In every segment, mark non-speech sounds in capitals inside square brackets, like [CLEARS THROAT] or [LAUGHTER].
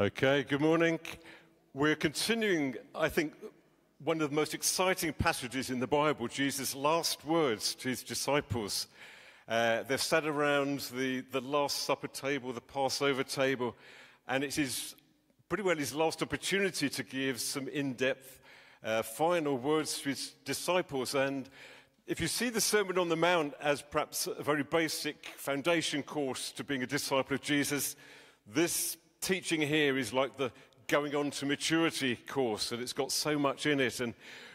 Okay, good morning. We're continuing, I think, one of the most exciting passages in the Bible, Jesus' last words to his disciples. Uh, they're sat around the, the Last Supper table, the Passover table, and it is pretty well his last opportunity to give some in depth uh, final words to his disciples. And if you see the Sermon on the Mount as perhaps a very basic foundation course to being a disciple of Jesus, this teaching here is like the going on to maturity course, and it's got so much in it. And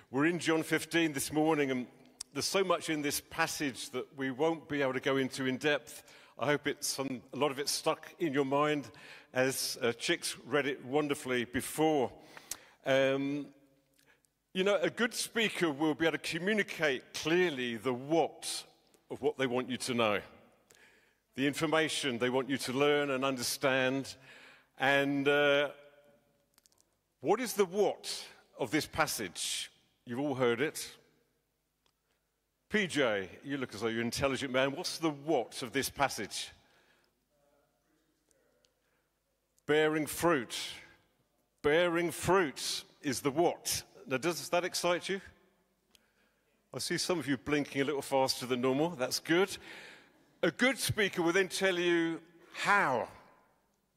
we're in John 15 this morning, and there's so much in this passage that we won't be able to go into in depth. I hope it's a lot of it stuck in your mind as uh, Chicks read it wonderfully before. Um, you know, a good speaker will be able to communicate clearly the what of what they want you to know, the information they want you to learn and understand. And uh, what is the what of this passage? You've all heard it. PJ, you look as though you're an intelligent man. What's the what of this passage? Bearing fruit. Bearing fruit is the what. Now, does that excite you? I see some of you blinking a little faster than normal. That's good. A good speaker will then tell you how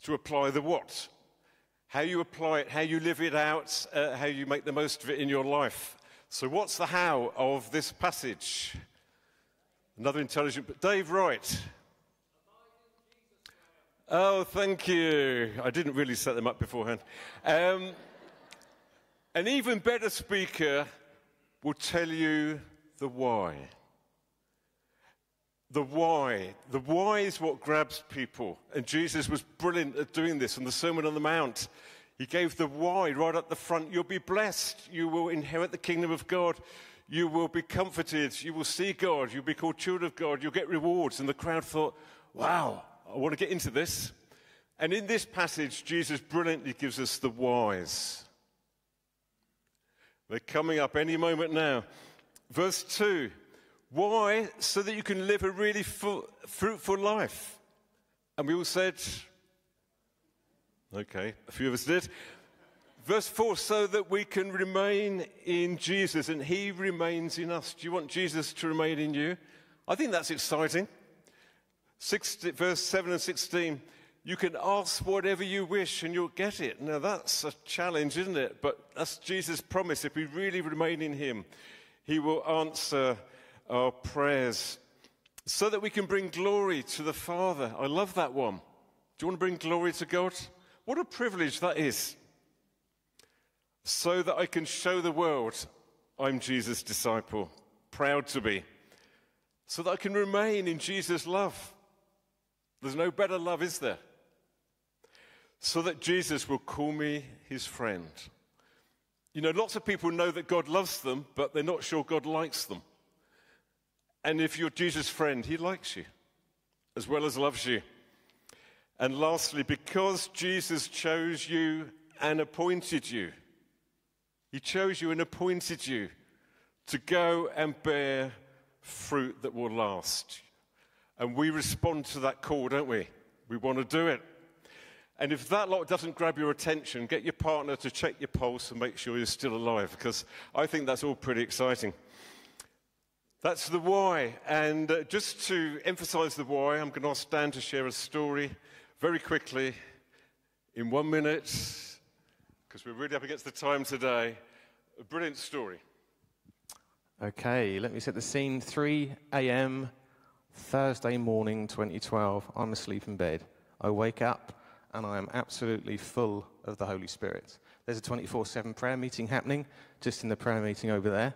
to apply the what. How you apply it, how you live it out, uh, how you make the most of it in your life. So, what's the how of this passage? Another intelligent, but Dave Wright. Oh, thank you. I didn't really set them up beforehand. Um, an even better speaker will tell you the why. The why. The why is what grabs people. And Jesus was brilliant at doing this on the Sermon on the Mount. He gave the why right up the front. You'll be blessed. You will inherit the kingdom of God. You will be comforted. You will see God. You'll be called children of God. You'll get rewards. And the crowd thought, wow, I want to get into this. And in this passage, Jesus brilliantly gives us the whys. They're coming up any moment now. Verse 2 why? So that you can live a really fruitful life. And we all said, okay, a few of us did. Verse 4 so that we can remain in Jesus and he remains in us. Do you want Jesus to remain in you? I think that's exciting. 60, verse 7 and 16 you can ask whatever you wish and you'll get it. Now that's a challenge, isn't it? But that's Jesus' promise. If we really remain in him, he will answer our prayers so that we can bring glory to the Father. I love that one. Do you want to bring glory to God? What a privilege that is. So that I can show the world I'm Jesus' disciple, proud to be. So that I can remain in Jesus' love. There's no better love, is there? So that Jesus will call me his friend. You know, lots of people know that God loves them, but they're not sure God likes them. And if you're Jesus' friend, he likes you as well as loves you. And lastly, because Jesus chose you and appointed you, he chose you and appointed you to go and bear fruit that will last. And we respond to that call, don't we? We want to do it. And if that lot doesn't grab your attention, get your partner to check your pulse and make sure you're still alive, because I think that's all pretty exciting. That's the why. And uh, just to emphasize the why, I'm going to ask Dan to share a story very quickly in one minute, because we're really up against the time today. A brilliant story. Okay, let me set the scene. 3 a.m., Thursday morning, 2012. I'm asleep in bed. I wake up and I am absolutely full of the Holy Spirit. There's a 24 7 prayer meeting happening just in the prayer meeting over there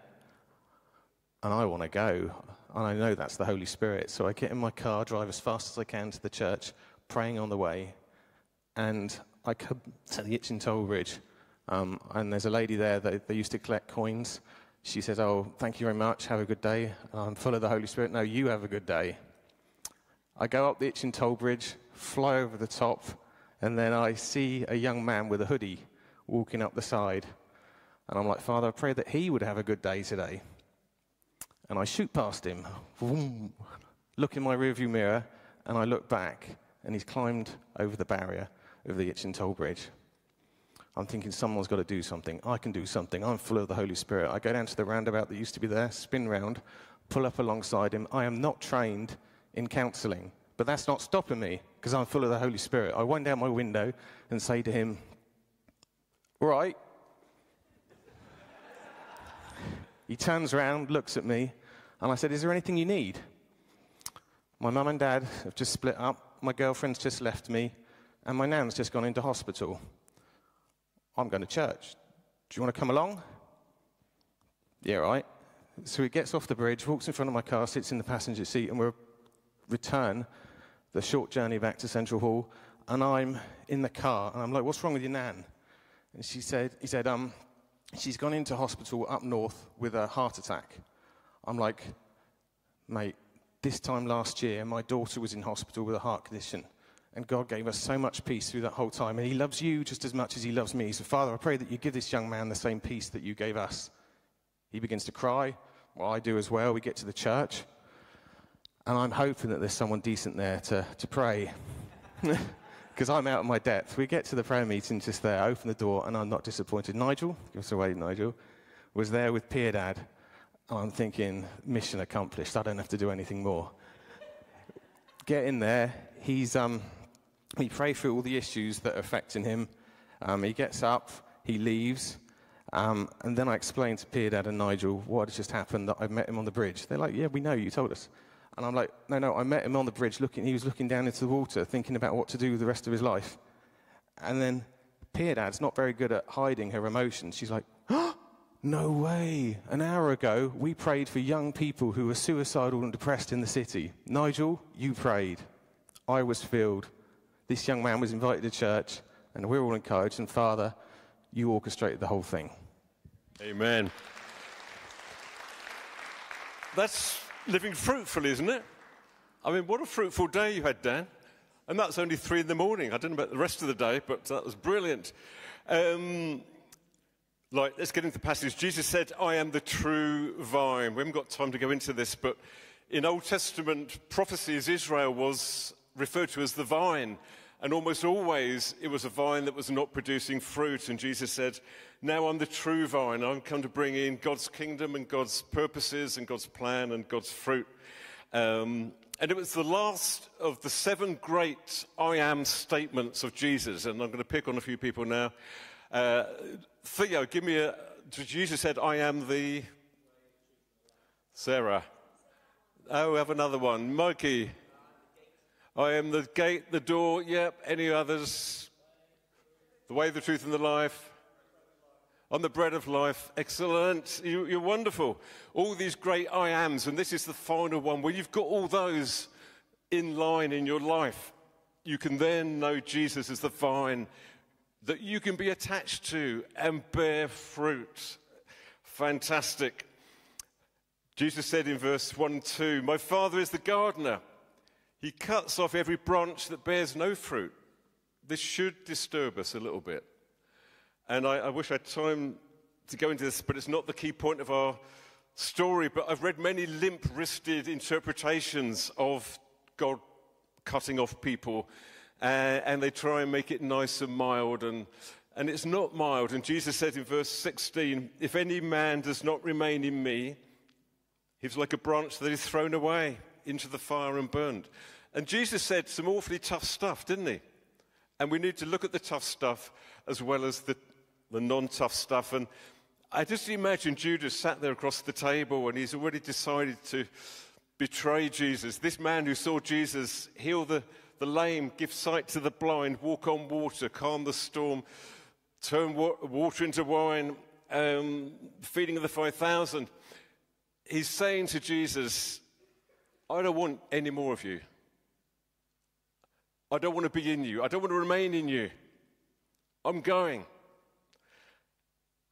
and I want to go. And I know that's the Holy Spirit. So I get in my car, drive as fast as I can to the church, praying on the way. And I come to the Itchen Toll Bridge. Um, and there's a lady there that they used to collect coins. She says, Oh, thank you very much. Have a good day. I'm full of the Holy Spirit. No, you have a good day. I go up the Itchen Toll Bridge, fly over the top, and then I see a young man with a hoodie walking up the side. And I'm like, Father, I pray that he would have a good day today. And I shoot past him, look in my rearview mirror, and I look back, and he's climbed over the barrier of the Itchen Toll Bridge. I'm thinking someone's got to do something. I can do something. I'm full of the Holy Spirit. I go down to the roundabout that used to be there, spin round, pull up alongside him. I am not trained in counseling, but that's not stopping me because I'm full of the Holy Spirit. I wind down my window and say to him, Right. he turns around, looks at me, and I said, Is there anything you need? My mum and dad have just split up. My girlfriend's just left me, and my nan's just gone into hospital. I'm going to church. Do you want to come along? Yeah, right. So he gets off the bridge, walks in front of my car, sits in the passenger seat, and we return the short journey back to Central Hall. And I'm in the car, and I'm like, "What's wrong with your nan?" And she said, "He said, um, she's gone into hospital up north with a heart attack." I'm like, "Mate, this time last year, my daughter was in hospital with a heart condition." And God gave us so much peace through that whole time. And He loves you just as much as He loves me. So, Father, I pray that you give this young man the same peace that you gave us. He begins to cry. Well, I do as well. We get to the church. And I'm hoping that there's someone decent there to, to pray. [LAUGHS] Because I'm out of my depth. We get to the prayer meeting just there, I open the door, and I'm not disappointed. Nigel, give us away, Nigel, was there with Peer Dad. I'm thinking, mission accomplished. I don't have to do anything more. Get in there. He's. Um, we pray through all the issues that are affecting him. Um, he gets up, he leaves, um, and then I explain to Peer Dad and Nigel what has just happened, that I've met him on the bridge. They're like, yeah, we know, you told us. And I'm like, no, no, I met him on the bridge looking, he was looking down into the water, thinking about what to do with the rest of his life. And then Peer Dad's not very good at hiding her emotions. She's like, [GASPS] oh, no way. An hour ago, we prayed for young people who were suicidal and depressed in the city. Nigel, you prayed. I was filled this young man was invited to church, and we're all encouraged. And Father, you orchestrated the whole thing. Amen. That's living fruitfully, isn't it? I mean, what a fruitful day you had, Dan. And that's only three in the morning. I don't know about the rest of the day, but that was brilliant. Um, like, let's get into the passage. Jesus said, I am the true vine. We haven't got time to go into this, but in Old Testament prophecies, Israel was referred to as the vine. And almost always it was a vine that was not producing fruit. And Jesus said, Now I'm the true vine. I'm come to bring in God's kingdom and God's purposes and God's plan and God's fruit. Um, and it was the last of the seven great I am statements of Jesus. And I'm going to pick on a few people now. Uh, Theo, give me a. Jesus said, I am the. Sarah. Oh, we have another one. Mikey. I am the gate, the door. Yep. Any others? The way, the truth, and the life. On the bread of life. Excellent. You, are wonderful. All these great I ams, and this is the final one where you've got all those in line in your life. You can then know Jesus as the vine that you can be attached to and bear fruit. Fantastic. Jesus said in verse 1 and 2, My Father is the gardener. He cuts off every branch that bears no fruit. This should disturb us a little bit. And I, I wish I had time to go into this, but it's not the key point of our story. But I've read many limp wristed interpretations of God cutting off people, uh, and they try and make it nice and mild. And, and it's not mild. And Jesus said in verse 16, If any man does not remain in me, he's like a branch that is thrown away into the fire and burned. And Jesus said some awfully tough stuff, didn't he? And we need to look at the tough stuff as well as the, the non tough stuff. And I just imagine Judas sat there across the table and he's already decided to betray Jesus. This man who saw Jesus heal the, the lame, give sight to the blind, walk on water, calm the storm, turn wa- water into wine, um, feeding of the 5,000. He's saying to Jesus, I don't want any more of you. I don't want to be in you. I don't want to remain in you. I'm going.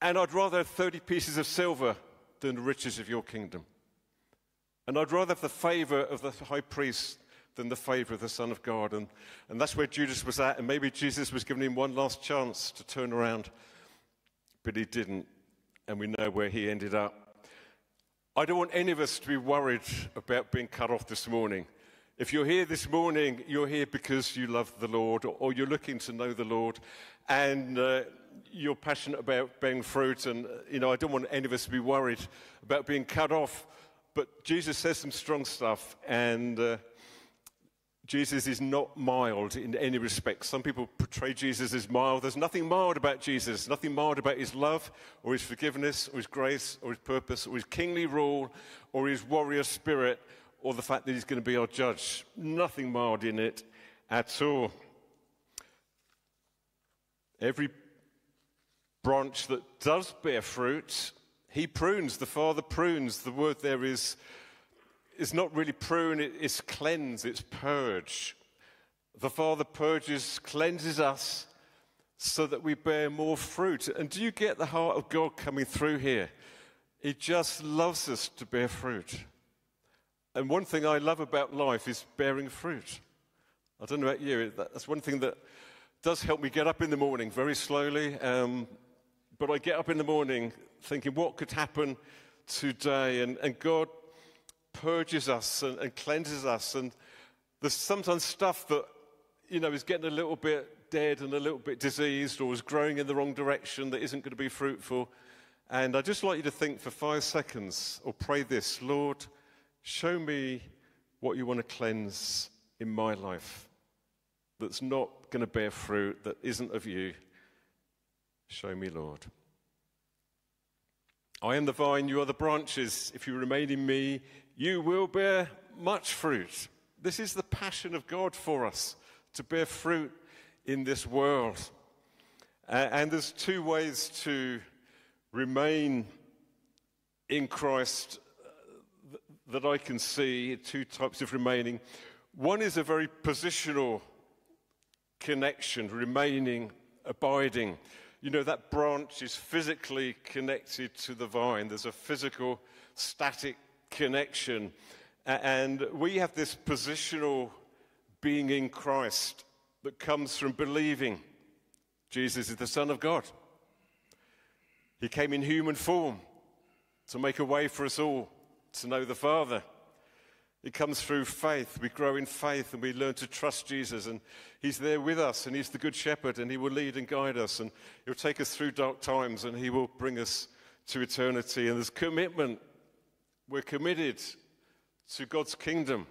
And I'd rather have 30 pieces of silver than the riches of your kingdom. And I'd rather have the favor of the high priest than the favor of the Son of God. And, and that's where Judas was at. And maybe Jesus was giving him one last chance to turn around, but he didn't. And we know where he ended up. I don't want any of us to be worried about being cut off this morning. If you're here this morning, you're here because you love the Lord or you're looking to know the Lord and uh, you're passionate about bearing fruit, and uh, you know I don't want any of us to be worried about being cut off. But Jesus says some strong stuff, and uh, Jesus is not mild in any respect. Some people portray Jesus as mild. There's nothing mild about Jesus, nothing mild about his love or his forgiveness or his grace or his purpose or his kingly rule or his warrior spirit or the fact that he's going to be our judge. Nothing mild in it at all. Every branch that does bear fruit, he prunes. The Father prunes. The word there is, is not really prune, it's cleanse, it's purge. The Father purges, cleanses us so that we bear more fruit. And do you get the heart of God coming through here? He just loves us to bear fruit. And one thing I love about life is bearing fruit. I don't know about you, that's one thing that does help me get up in the morning very slowly. Um, but I get up in the morning thinking, what could happen today? And, and God purges us and, and cleanses us. And there's sometimes stuff that, you know, is getting a little bit dead and a little bit diseased or is growing in the wrong direction that isn't going to be fruitful. And I'd just like you to think for five seconds or pray this Lord, show me what you want to cleanse in my life that's not going to bear fruit, that isn't of you. Show me, Lord. I am the vine, you are the branches. If you remain in me, you will bear much fruit. This is the passion of God for us to bear fruit in this world. Uh, and there's two ways to remain in Christ uh, that I can see, two types of remaining. One is a very positional connection, remaining, abiding. You know, that branch is physically connected to the vine. There's a physical, static connection. And we have this positional being in Christ that comes from believing Jesus is the Son of God. He came in human form to make a way for us all to know the Father. It comes through faith. We grow in faith and we learn to trust Jesus. And He's there with us and He's the Good Shepherd and He will lead and guide us and He'll take us through dark times and He will bring us to eternity. And there's commitment. We're committed to God's kingdom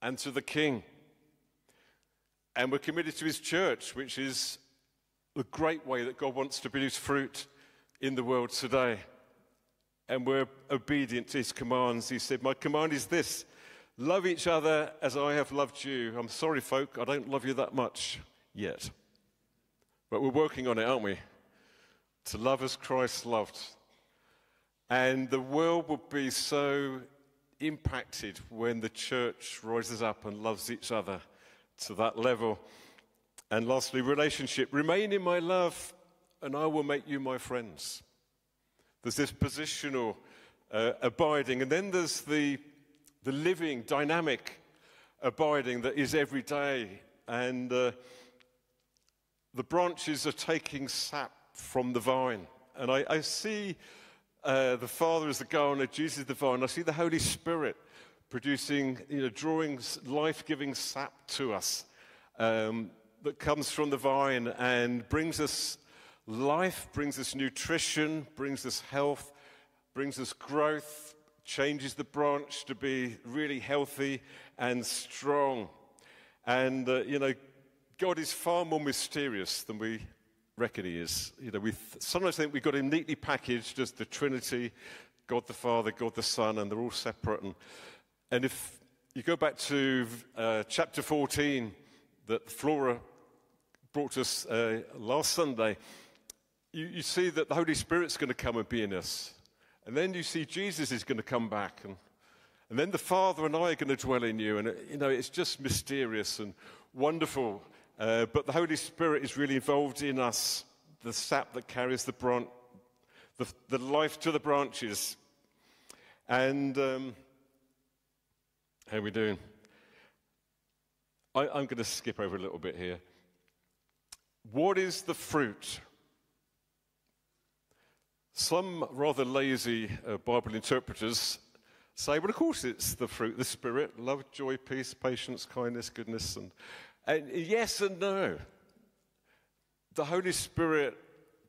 and to the King. And we're committed to His church, which is the great way that God wants to produce fruit in the world today and we're obedient to his commands. He said, My command is this love each other as I have loved you. I'm sorry, folk, I don't love you that much yet. But we're working on it, aren't we? To love as Christ loved. And the world will be so impacted when the church rises up and loves each other to that level. And lastly, relationship. Remain in my love, and I will make you my friends. There's this positional uh, abiding, and then there's the, the living, dynamic abiding that is every day. And uh, the branches are taking sap from the vine. And I, I see uh, the Father is the gardener, Jesus the vine. I see the Holy Spirit producing, you know, drawing life giving sap to us um, that comes from the vine and brings us Life brings us nutrition, brings us health, brings us growth, changes the branch to be really healthy and strong. And, uh, you know, God is far more mysterious than we reckon He is. You know, we th- sometimes think we've got Him neatly packaged as the Trinity God the Father, God the Son, and they're all separate. And, and if you go back to uh, chapter 14 that Flora brought us uh, last Sunday, you, you see that the Holy Spirit's going to come and be in us. And then you see Jesus is going to come back. And, and then the Father and I are going to dwell in you. And, you know, it's just mysterious and wonderful. Uh, but the Holy Spirit is really involved in us, the sap that carries the the, the life to the branches. And um, how are we doing? I, I'm going to skip over a little bit here. What is the fruit some rather lazy uh, Bible interpreters say, well, of course, it's the fruit the Spirit love, joy, peace, patience, kindness, goodness. And, and yes and no. the Holy Spirit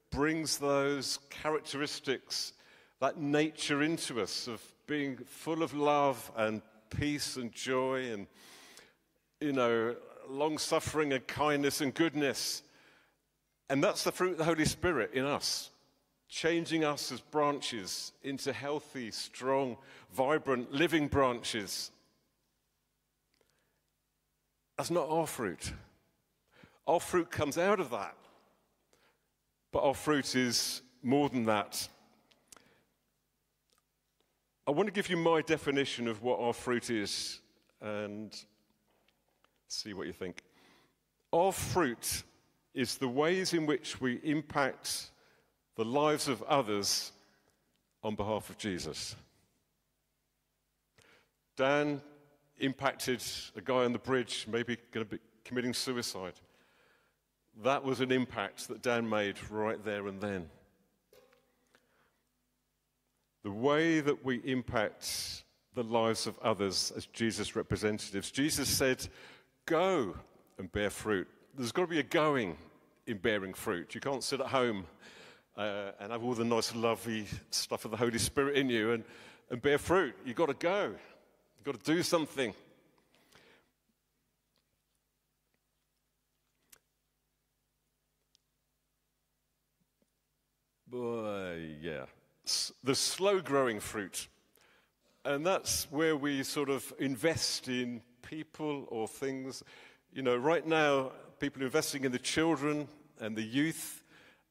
brings those characteristics, that nature into us of being full of love and peace and joy and, you know, long suffering and kindness and goodness. And that's the fruit of the Holy Spirit in us, changing us as branches into healthy, strong, vibrant, living branches. That's not our fruit. Our fruit comes out of that. But our fruit is more than that. I want to give you my definition of what our fruit is and see what you think. Our fruit is the ways in which we impact the lives of others on behalf of Jesus. Dan impacted a guy on the bridge, maybe going to be committing suicide. That was an impact that Dan made right there and then. The way that we impact the lives of others as Jesus' representatives. Jesus said, Go and bear fruit. There's got to be a going in bearing fruit. You can't sit at home uh, and have all the nice, lovely stuff of the Holy Spirit in you and, and bear fruit. You've got to go, you've got to do something. Boy, yeah. The slow growing fruit. And that's where we sort of invest in people or things. You know, right now, people are investing in the children and the youth,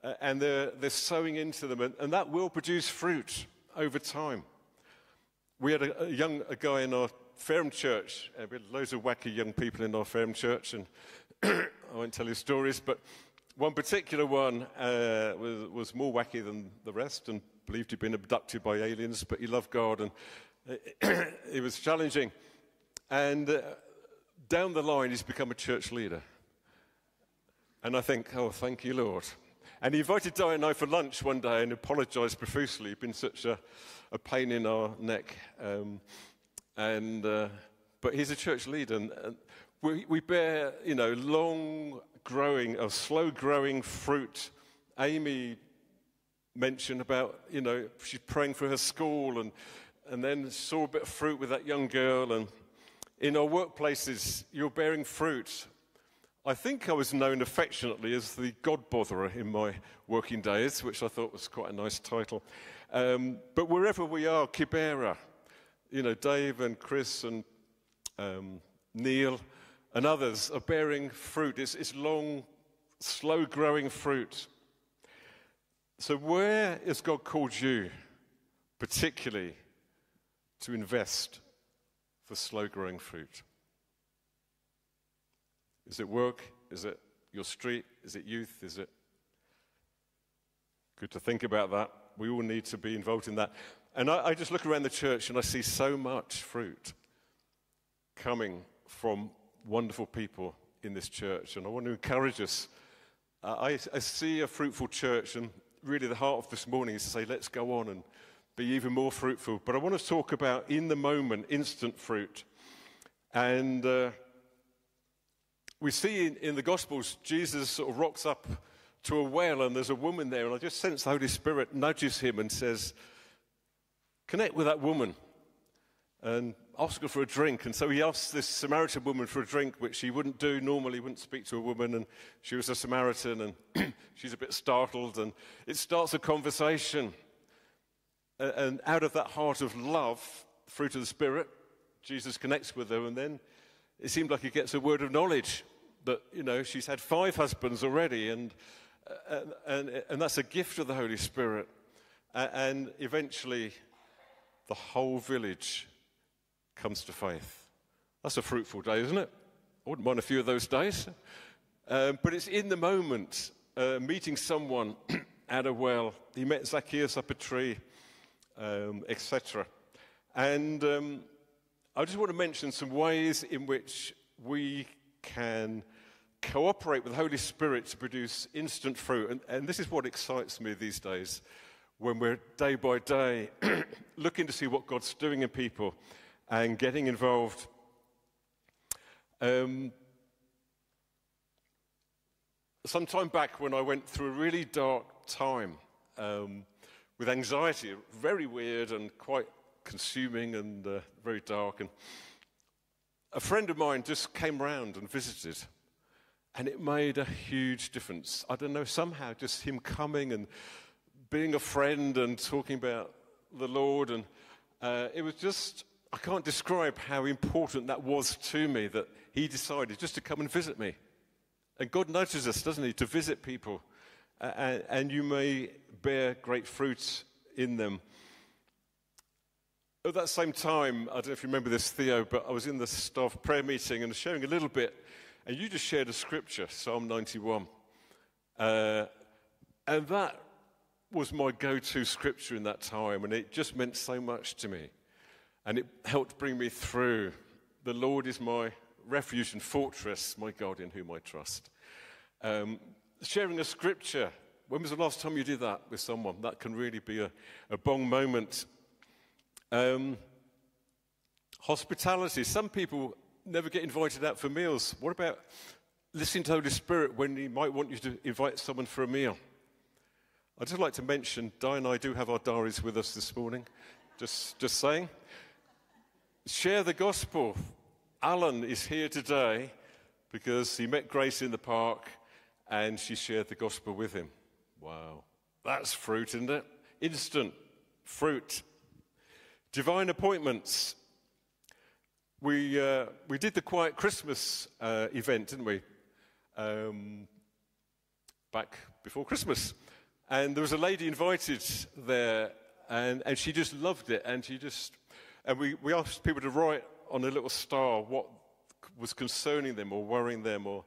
uh, and they're, they're sowing into them, and, and, that will produce fruit over time. We had a, a young a guy in our Fareham church, uh, we had loads of wacky young people in our Fareham church, and [CLEARS THROAT] I won't tell you stories, but one particular one uh, was, was, more wacky than the rest and believed he'd been abducted by aliens, but he loved God and [CLEARS THROAT] he was challenging. And uh, down the line, he's become a church leader. And I think, oh, thank you, Lord. And he invited Di and I for lunch one day and apologized profusely. He'd been such a, a pain in our neck. Um, and, uh, but he's a church leader. And, and we, we bear, you know, long growing, of slow growing fruit. Amy mentioned about, you know, she's praying for her school and, and then saw a bit of fruit with that young girl. And in our workplaces, you're bearing fruit. I think I was known affectionately as the God botherer in my working days, which I thought was quite a nice title. Um, but wherever we are, Kibera, you know, Dave and Chris and um, Neil, and others are bearing fruit. It's, it's long, slow growing fruit. So, where has God called you, particularly, to invest for slow growing fruit? Is it work? Is it your street? Is it youth? Is it? Good to think about that. We all need to be involved in that. And I, I just look around the church and I see so much fruit coming from wonderful people in this church, and I want to encourage us. Uh, I, I, see a fruitful church, and really the heart of this morning is to say, let's go on and be even more fruitful. But I want to talk about in the moment, instant fruit. And uh, we see in, in the Gospels, Jesus sort of rocks up to a well, and there's a woman there, and I just sense the Holy Spirit nudges him and says, Connect with that woman. And ask her for a drink. And so he asks this Samaritan woman for a drink, which she wouldn't do normally, wouldn't speak to a woman. And she was a Samaritan, and [CLEARS THROAT] she's a bit startled. And it starts a conversation. And out of that heart of love, fruit of the Spirit, Jesus connects with her. And then it seemed like he gets a word of knowledge that, you know, she's had five husbands already. And, and, and, and that's a gift of the Holy Spirit. And eventually, the whole village comes to faith. That's a fruitful day, isn't it? I wouldn't mind a few of those days. Um, but it's in the moment, uh, meeting someone [CLEARS THROAT] at a well. He met Zacchaeus up a tree, um, etc. And um, I just want to mention some ways in which we can cooperate with the Holy Spirit to produce instant fruit. And, and this is what excites me these days when we're day by day [CLEARS THROAT] looking to see what God's doing in people and getting involved. Um, some time back when I went through a really dark time um, with anxiety, very weird and quite consuming and uh, very dark. And a friend of mine just came round and visited, and it made a huge difference. I don't know, somehow just him coming and being a friend and talking about the Lord, and uh, it was just, I can't describe how important that was to me that he decided just to come and visit me. And God nudges us, doesn't He, to visit people. Uh, and you may bear great fruit in them. At that same time, I don't know if you remember this, Theo, but I was in the staff prayer meeting and sharing a little bit, and you just shared a scripture, Psalm 91. Uh, and that was my go to scripture in that time, and it just meant so much to me. And it helped bring me through. The Lord is my refuge and fortress, my God in whom I trust. Um, sharing a scripture. When was the last time you did that with someone? That can really be a, a bong moment. Um, hospitality. Some people never get invited out for meals. What about listening to the Holy Spirit when He might want you to invite someone for a meal? I'd just like to mention, Di and I do have our diaries with us this morning. Just, just saying. Share the gospel. Alan is here today because he met Grace in the park and she shared the gospel with him. Wow. That's fruit, isn't it? Instant fruit. Divine appointments. We, uh, we did the Quiet Christmas uh, event, didn't we? Um, back before Christmas. And there was a lady invited there, and, and she just loved it. And she just, and we, we asked people to write on a little star what was concerning them or worrying them or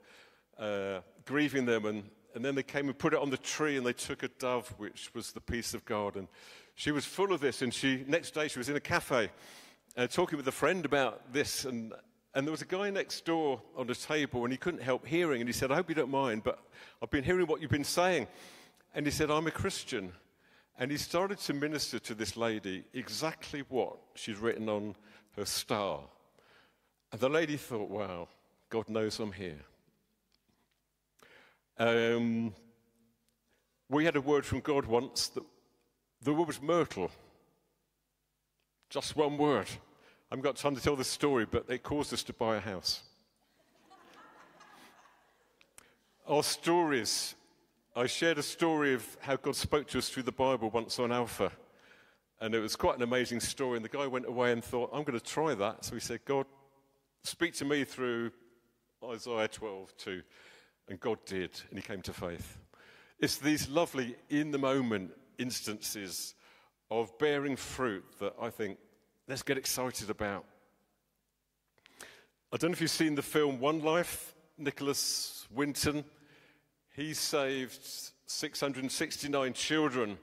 uh, grieving them. And, and then they came and put it on the tree and they took a dove, which was the peace of God. And she was full of this. And she, next day, she was in a cafe uh, talking with a friend about this. And, and there was a guy next door on the table and he couldn't help hearing. And he said, I hope you don't mind, but I've been hearing what you've been saying. And he said, I'm a Christian. And he started to minister to this lady exactly what she'd written on her star. And the lady thought, wow, God knows I'm here. Um, we had a word from God once that the word was myrtle. Just one word. I haven't got time to tell the story, but it caused us to buy a house. [LAUGHS] Our stories. I shared a story of how God spoke to us through the Bible once on Alpha. And it was quite an amazing story. And the guy went away and thought, I'm going to try that. So he said, God, speak to me through Isaiah 12 too. And God did, and he came to faith. It's these lovely, in the moment instances of bearing fruit that I think let's get excited about. I don't know if you've seen the film One Life, Nicholas Winton. He saved 669 children,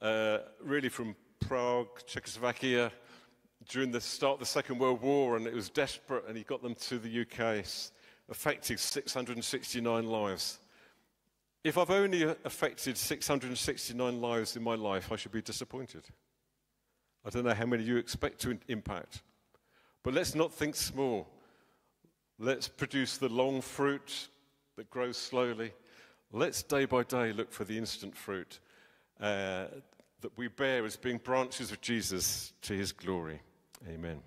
uh, really from Prague, Czechoslovakia, during the start of the Second World War, and it was desperate, and he got them to the UK, affecting 669 lives. If I've only affected 669 lives in my life, I should be disappointed. I don't know how many you expect to impact. But let's not think small. Let's produce the long fruit that grows slowly. Let's day by day look for the instant fruit. Uh, that we bear as being branches of Jesus to his glory. Amen.